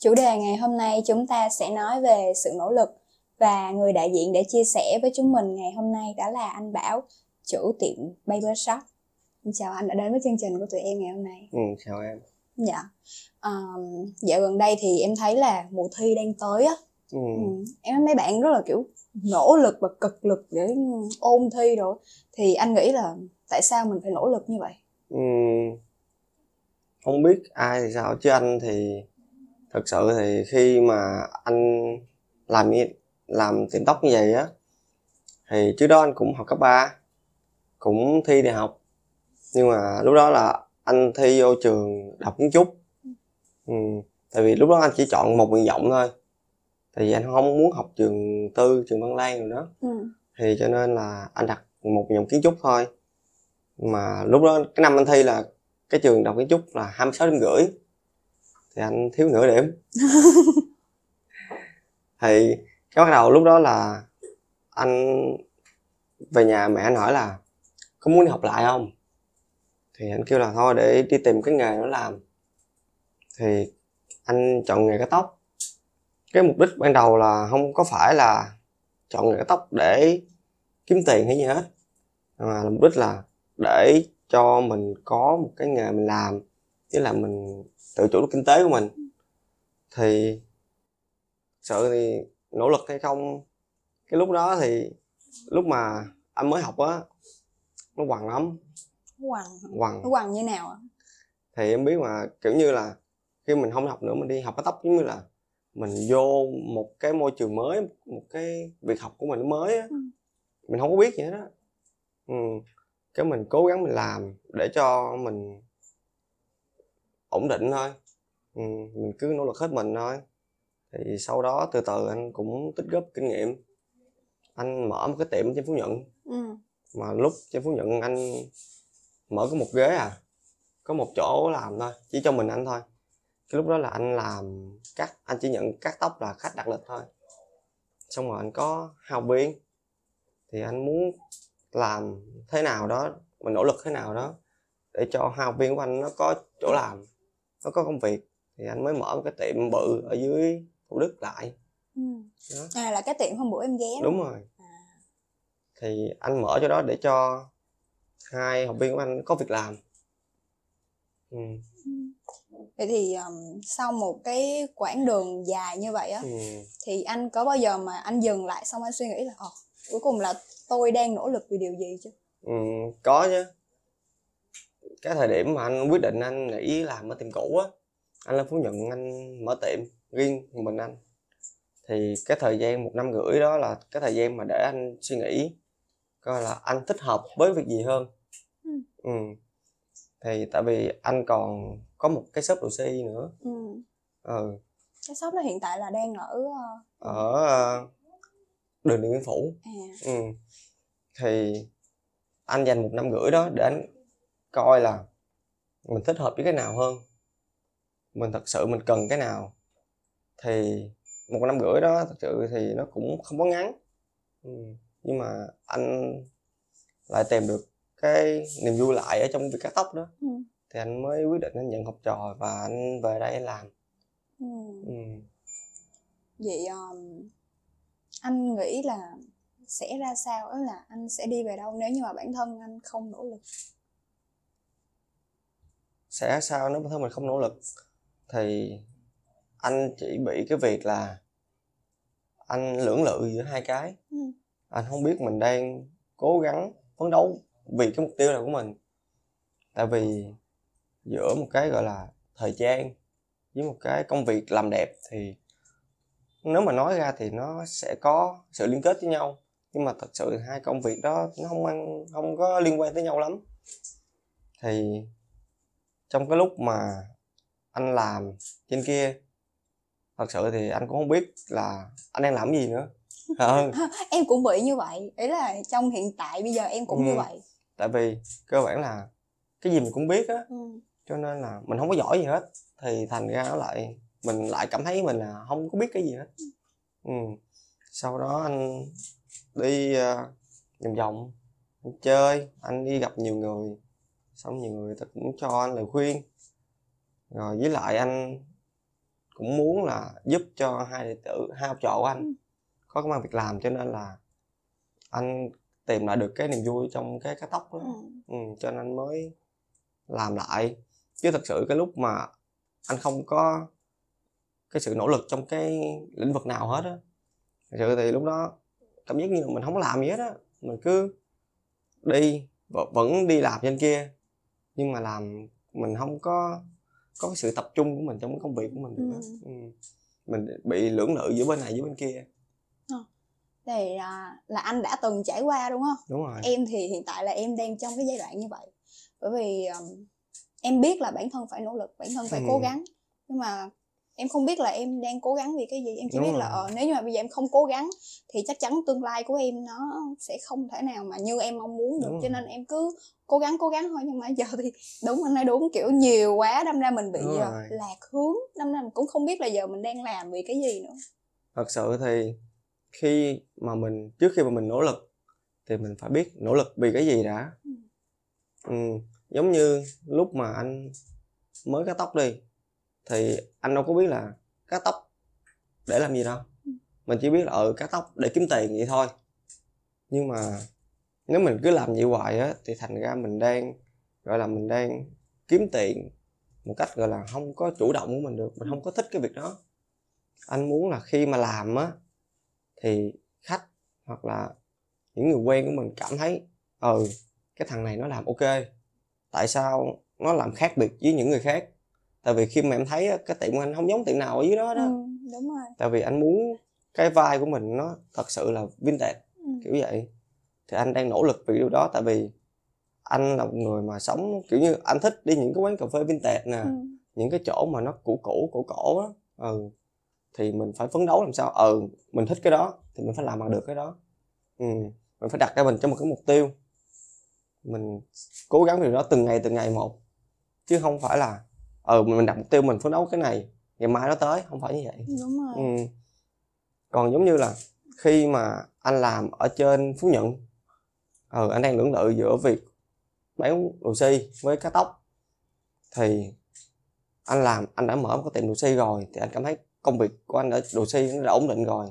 Chủ đề ngày hôm nay chúng ta sẽ nói về sự nỗ lực và người đại diện để chia sẻ với chúng mình ngày hôm nay đó là anh Bảo, chủ tiệm Barber Shop. Xin chào anh đã đến với chương trình của tụi em ngày hôm nay. Ừ, chào em. Dạ. Um, dạo gần đây thì em thấy là mùa thi đang tới á. Ừ. Ừ. Em thấy mấy bạn rất là kiểu nỗ lực và cực lực để ôn thi rồi. Thì anh nghĩ là tại sao mình phải nỗ lực như vậy? Ừ. Không biết ai thì sao chứ anh thì thật sự thì khi mà anh làm như làm tiệm tóc như vậy á thì trước đó anh cũng học cấp 3 cũng thi đại học. Nhưng mà lúc đó là anh thi vô trường đọc kiến trúc. Ừ. tại vì lúc đó anh chỉ chọn một nguyện vọng thôi. Tại vì anh không muốn học trường tư trường văn lan rồi đó. Ừ. thì cho nên là anh đặt một nguyện vọng kiến trúc thôi. Mà lúc đó cái năm anh thi là cái trường đọc kiến trúc là 26 điểm rưỡi thì anh thiếu nửa điểm. Thì cái bắt đầu lúc đó là anh về nhà mẹ anh hỏi là có muốn đi học lại không? Thì anh kêu là thôi để đi tìm cái nghề nó làm. Thì anh chọn nghề cắt tóc. Cái mục đích ban đầu là không có phải là chọn nghề cắt tóc để kiếm tiền hay gì hết mà là mục đích là để cho mình có một cái nghề mình làm. Chứ là mình tự chủ được kinh tế của mình thì sợ thì nỗ lực hay không cái lúc đó thì lúc mà anh mới học á nó quằn lắm Quằn. quằn Nó quằn như nào ạ? thì em biết mà kiểu như là khi mình không học nữa mình đi học cắt tóc giống như là mình vô một cái môi trường mới một cái việc học của mình nó mới á Ừ. mình không có biết gì hết á ừ. cái mình cố gắng mình làm để cho mình ổn định thôi. Ừ. mình cứ nỗ lực hết mình thôi. Thì sau đó từ từ anh cũng tích góp kinh nghiệm. Anh mở một cái tiệm trên phú nhuận. Ừ. mà lúc trên phú nhuận anh mở có một ghế à có một chỗ làm thôi chỉ cho mình anh thôi. Cái lúc đó là anh làm cắt anh chỉ nhận cắt tóc là khách đặt lịch thôi. Xong rồi anh có học viên thì anh muốn làm thế nào đó mình nỗ lực thế nào đó để cho học viên của anh nó có chỗ làm nó có công việc thì anh mới mở một cái tiệm bự ở dưới thủ đức lại Ừ. đó À là cái tiệm hôm bữa em ghé đúng rồi À. thì anh mở chỗ đó để cho hai học viên của anh có việc làm ừ. Vậy thì um, sau một cái quãng đường dài như vậy á Ừ. thì anh có bao giờ mà anh dừng lại xong anh suy nghĩ là ờ cuối cùng là tôi đang nỗ lực vì điều gì chứ? Ừ, có chứ cái thời điểm mà anh quyết định anh nghỉ làm ở tiệm cũ á anh lên phú nhuận anh mở tiệm riêng mình anh thì cái thời gian một năm rưỡi đó là cái thời gian mà để anh suy nghĩ coi là anh thích hợp với việc gì hơn Ừ. ừ. thì tại vì anh còn có một cái shop đồ xi nữa Ừ. ừ. Cái shop đó hiện tại là đang ở ờ, ở ờ, đường Điện Biên Phủ à ừ. thì anh dành một năm rưỡi đó để anh coi là mình thích hợp với cái nào hơn mình thật sự mình cần cái nào thì một năm rưỡi đó thật sự thì nó cũng không có ngắn ừ. nhưng mà anh lại tìm được cái niềm vui lại ở trong việc cắt tóc đó ừ. thì anh mới quyết định anh nhận học trò và anh về đây làm Ừ. ừ. Vậy um, anh nghĩ là sẽ ra sao đó là anh sẽ đi về đâu nếu như mà bản thân anh không nỗ lực sẽ sao nếu bản thân mình không nỗ lực? Thì anh chỉ bị cái việc là anh lưỡng lự giữa hai cái. Ừ. anh không biết mình đang cố gắng phấn đấu vì cái mục tiêu nào của mình. Tại vì giữa một cái gọi là thời gian với một cái công việc làm đẹp thì nếu mà nói ra thì nó sẽ có sự liên kết với nhau. Nhưng mà thật sự hai công việc đó nó không ăn không có liên quan tới nhau lắm. Thì trong cái lúc mà anh làm trên kia thật sự thì anh cũng không biết là anh đang làm cái gì nữa. Ờ, em cũng bị như vậy ý là trong hiện tại bây giờ em cũng như Ừ. vậy. Tại vì cơ bản là cái gì mình cũng biết á ừ. cho nên là mình không có giỏi gì hết. Thì thành ra nó lại mình lại cảm thấy mình là không có biết cái gì hết. Ừ. sau đó anh đi uh, vòng vòng anh chơi anh đi gặp nhiều người xong nhiều người ta cũng cho anh lời khuyên. Rồi với lại anh cũng muốn là giúp cho hai đệ tử hai học trò của anh có công ăn việc làm cho nên là anh tìm lại được cái niềm vui trong cái cắt tóc đó. Ừ. ừ, cho nên anh mới làm lại. Chứ thật sự cái lúc mà anh không có cái sự nỗ lực trong cái lĩnh vực nào hết á thật sự thì lúc đó cảm giác như là mình không làm gì hết á. Mình cứ đi vẫn đi làm trên kia nhưng mà làm mình không có có cái sự tập trung của mình trong cái công việc của mình được. Ừ. ừ. mình bị lưỡng lự giữa bên này giữa bên kia thì à, là anh đã từng trải qua đúng không đúng rồi em thì hiện tại là em đang trong cái giai đoạn như vậy bởi vì um, em biết là bản thân phải nỗ lực bản thân phải Ừ. cố gắng nhưng mà em không biết là em đang cố gắng vì cái gì em chỉ Đúng biết là rồi. ờ, nếu như mà bây giờ em không cố gắng thì chắc chắn tương lai của em nó sẽ không thể nào mà như em mong muốn được Đúng cho rồi. nên em cứ cố gắng cố gắng thôi nhưng mà giờ thì đúng anh nói đúng kiểu nhiều quá đâm ra mình bị Đúng ờ, rồi. lạc hướng đâm ra mình cũng không biết là giờ mình đang làm vì cái gì nữa thật sự thì khi mà mình trước khi mà mình nỗ lực thì mình phải biết nỗ lực vì cái gì đã Ừ. ừ. giống như lúc mà anh mới cắt tóc đi thì anh đâu có biết là cắt tóc để làm gì đâu. Ừ. mình chỉ biết là ừ cắt tóc để kiếm tiền vậy thôi. Nhưng mà nếu mình cứ làm vậy hoài á thì thành ra mình đang gọi là mình đang kiếm tiền một cách gọi là không có chủ động của mình được. Mình không có thích cái việc đó. Anh muốn là khi mà làm á thì khách hoặc là những người quen của mình cảm thấy ừ cái thằng này nó làm ok. Tại sao nó làm khác biệt với những người khác tại vì khi mà em thấy cái tiệm của anh không giống tiệm nào ở dưới đó đó. Ừ, đúng rồi. Tại vì anh muốn cái vai của mình nó thật sự là vintage ừ. kiểu vậy. Thì anh đang nỗ lực vì điều đó tại vì anh là một người mà sống kiểu như anh thích đi những cái quán cà phê vintage nè Ừ. những cái chỗ mà nó cũ cũ cổ cổ á. Ừ thì mình phải phấn đấu làm sao? Ừ mình thích cái đó thì mình phải làm bằng được cái đó. Ừ mình phải đặt ra mình trong một cái mục tiêu. Mình cố gắng điều đó từng ngày từng ngày một chứ không phải là ừ mình đặt mục tiêu mình phấn đấu cái này ngày mai nó tới không phải như vậy đúng rồi ừ. còn giống như là khi mà anh làm ở trên phú nhuận ừ anh đang lưỡng lự giữa việc bán đồ si với cắt tóc thì anh làm anh đã mở một cái tiệm đồ si rồi thì anh cảm thấy công việc của anh ở đồ si nó đã ổn định rồi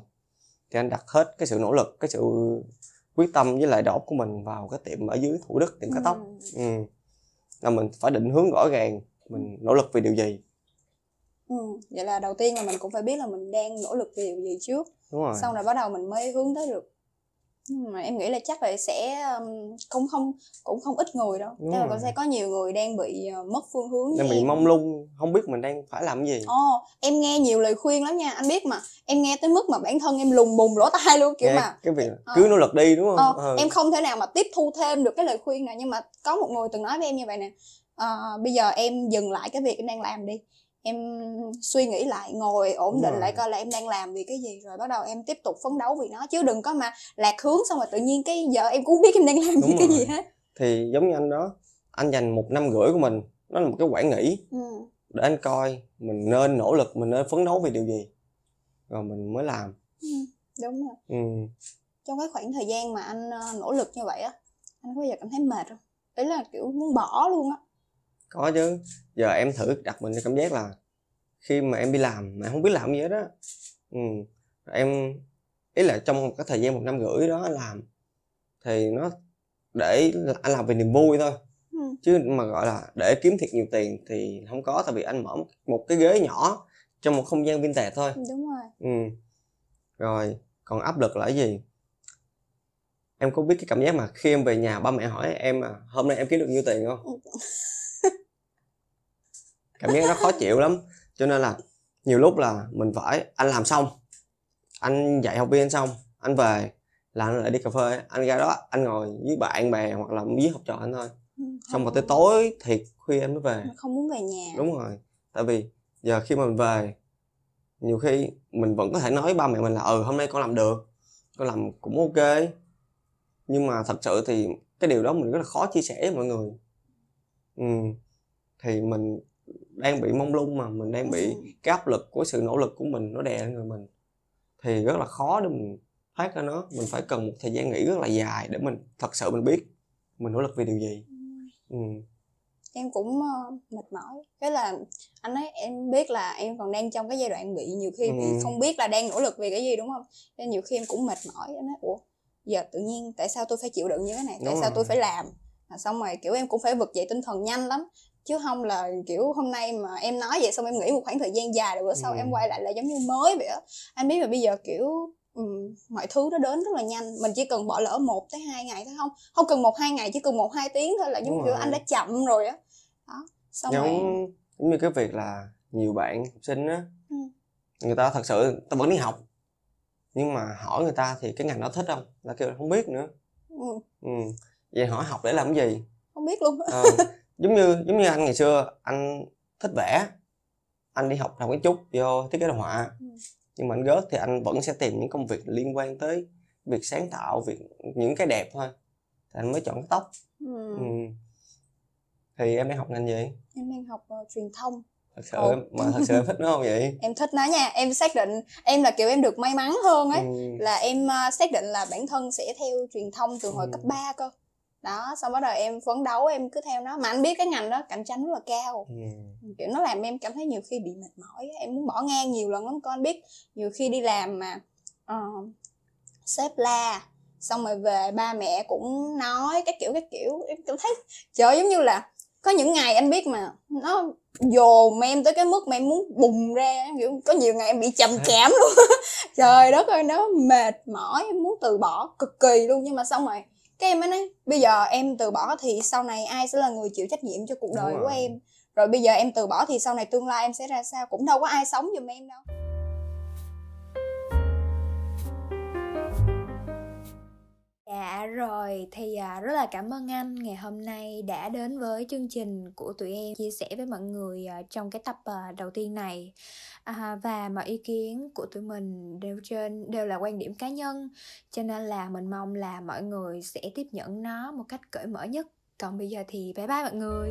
thì anh đặt hết cái sự nỗ lực cái sự quyết tâm với lại óc của mình vào cái tiệm ở dưới thủ đức tiệm cắt tóc Ừ. ừ. là mình phải định hướng rõ ràng mình nỗ lực vì điều gì? Ừ, vậy là đầu tiên là mình cũng phải biết là mình đang nỗ lực vì điều gì trước. Đúng rồi. Xong rồi bắt đầu mình mới hướng tới được. Nhưng mà em nghĩ là chắc là sẽ um, cũng không cũng không ít người đâu. Đúng là rồi. cũng sẽ có nhiều người đang bị uh, mất phương hướng nên bị em. mông lung không biết mình đang phải làm gì. Ồ, em nghe nhiều lời khuyên lắm nha. Anh biết mà em nghe tới mức mà bản thân em lùng bùng lỗ tai luôn kiểu Nghe mà. cái việc Ờ. cứ nỗ lực đi đúng không? Ờ, Ừ. em không thể nào mà tiếp thu thêm được cái lời khuyên nào nhưng mà có một người từng nói với em như vậy nè Ờ, bây giờ em dừng lại cái việc em đang làm đi em suy nghĩ lại ngồi ổn Đúng định rồi. lại coi là em đang làm vì cái gì rồi bắt đầu em tiếp tục phấn đấu vì nó chứ đừng có mà lạc hướng xong rồi tự nhiên cái giờ em cũng không biết em đang làm Đúng vì cái rồi. gì hết thì giống như anh đó anh dành một năm rưỡi của mình nó là một cái quãng nghỉ ừ. để anh coi mình nên nỗ lực mình nên phấn đấu vì điều gì rồi mình mới làm ừ, đúng rồi ừ. trong cái khoảng thời gian mà anh ờ, nỗ lực như vậy á anh có bao giờ cảm thấy mệt không đấy là kiểu muốn bỏ luôn á có chứ. Giờ em thử đặt mình cảm giác là khi mà em đi làm mà em không biết làm gì hết á. Ừ. em ý là trong một cái thời gian một năm rưỡi đó làm thì nó để anh làm vì niềm vui thôi. Ừ. chứ mà gọi là để kiếm thiệt nhiều tiền thì không có tại vì anh mở một- một cái ghế nhỏ trong một không gian vintage thôi. Đúng rồi. Ừ. Rồi còn áp lực là cái gì? Em có biết cái cảm giác mà khi em về nhà ba mẹ hỏi em à hôm nay em kiếm được nhiêu tiền không cảm giác nó khó chịu lắm. Cho nên là nhiều lúc là mình phải anh làm xong anh dạy học viên xong anh về là anh lại đi cà phê anh ra đó anh ngồi với bạn bè hoặc là với học trò anh thôi. Ừ, xong rồi tới tối thiệt khuya em mới về. Mình không muốn về nhà. Đúng rồi. Tại vì giờ khi mà mình về nhiều khi mình vẫn có thể nói với ba mẹ mình là ừ hôm nay con làm được con làm cũng ok. Nhưng mà thật sự thì cái điều đó mình rất là khó chia sẻ với mọi người. Ừ. thì mình đang bị mông lung mà mình đang bị cái áp lực của sự nỗ lực của mình nó đè lên người mình thì rất là khó để mình thoát ra nó. Mình phải cần một thời gian nghỉ rất là dài để mình thật sự mình biết mình nỗ lực vì điều gì. Ừ. em cũng uh, mệt mỏi. Cái là anh ấy em biết là em còn đang trong cái giai đoạn bị nhiều khi bị Ừ. không biết là đang nỗ lực vì cái gì đúng không? Nên nhiều khi em cũng mệt mỏi. Em nói ủa giờ tự nhiên tại sao tôi phải chịu đựng như thế này? Tại Đúng sao rồi. tôi phải làm? Mà xong rồi kiểu em cũng phải vực dậy tinh thần nhanh lắm chứ không là kiểu hôm nay mà em nói vậy xong em nghỉ một khoảng thời gian dài rồi bữa sau Ừ. em quay lại là giống như mới vậy á. Anh biết là bây giờ kiểu ừm, mọi thứ nó đến rất là nhanh. Mình chỉ cần bỏ lỡ một tới hai ngày thôi không không cần một hai ngày chỉ cần một hai tiếng thôi là giống Đúng kiểu rồi. anh đã chậm rồi á. Đó xong rồi giống giống như cái việc là nhiều bạn học sinh á Ừ. người ta thật sự ta vẫn đi học nhưng mà hỏi người ta thì cái ngành đó thích không? Là kêu là không biết nữa. Ừ, ừ. vậy hỏi học để làm cái gì? Không biết luôn Ờ, giống như giống như anh ngày xưa anh thích vẽ anh đi học học cái chút vô thiết kế đồ họa Ừ. nhưng mà anh gớt thì anh vẫn sẽ tìm những công việc liên quan tới việc sáng tạo việc những cái đẹp thôi thì anh mới chọn cái tóc ừ. ừ. thì em đang học ngành gì em đang học ờ, truyền thông thật sự Ồ. mà thật sự em thích nó không vậy em thích nó nha em xác định em là kiểu em được may mắn hơn ấy ừ. là em ờ, xác định là bản thân sẽ theo truyền thông từ hồi Ừ. cấp 3 cơ đó xong bắt đầu em phấn đấu em cứ theo nó. Mà anh biết cái ngành đó cạnh tranh rất là cao. Ừ. kiểu nó làm em cảm thấy nhiều khi bị mệt mỏi em muốn bỏ ngang nhiều lần lắm con anh biết. Nhiều khi đi làm mà ờ, sếp la xong rồi về ba mẹ cũng nói cái kiểu cái kiểu. Em cảm thấy trời giống như là có những ngày anh biết mà nó dồn em tới cái mức mà em muốn bùng ra kiểu có nhiều ngày em bị trầm cảm luôn trời đất ơi nó mệt mỏi em muốn từ bỏ cực kỳ luôn. Nhưng mà xong rồi cái em mới nói bây giờ em từ bỏ thì sau này ai sẽ là người chịu trách nhiệm cho cuộc Đúng đời của rồi. em? Rồi bây giờ em từ bỏ thì sau này tương lai em sẽ ra sao? Cũng đâu có ai sống giùm em đâu thì à, rất là cảm ơn anh. Ngày hôm nay đã đến với chương trình của tụi em chia sẻ với mọi người à, trong cái tập à, đầu tiên này. À, và mọi ý kiến của tụi mình đều trên đều là quan điểm cá nhân cho nên là mình mong là mọi người sẽ tiếp nhận nó một cách cởi mở nhất. Còn bây giờ thì bye bye mọi người.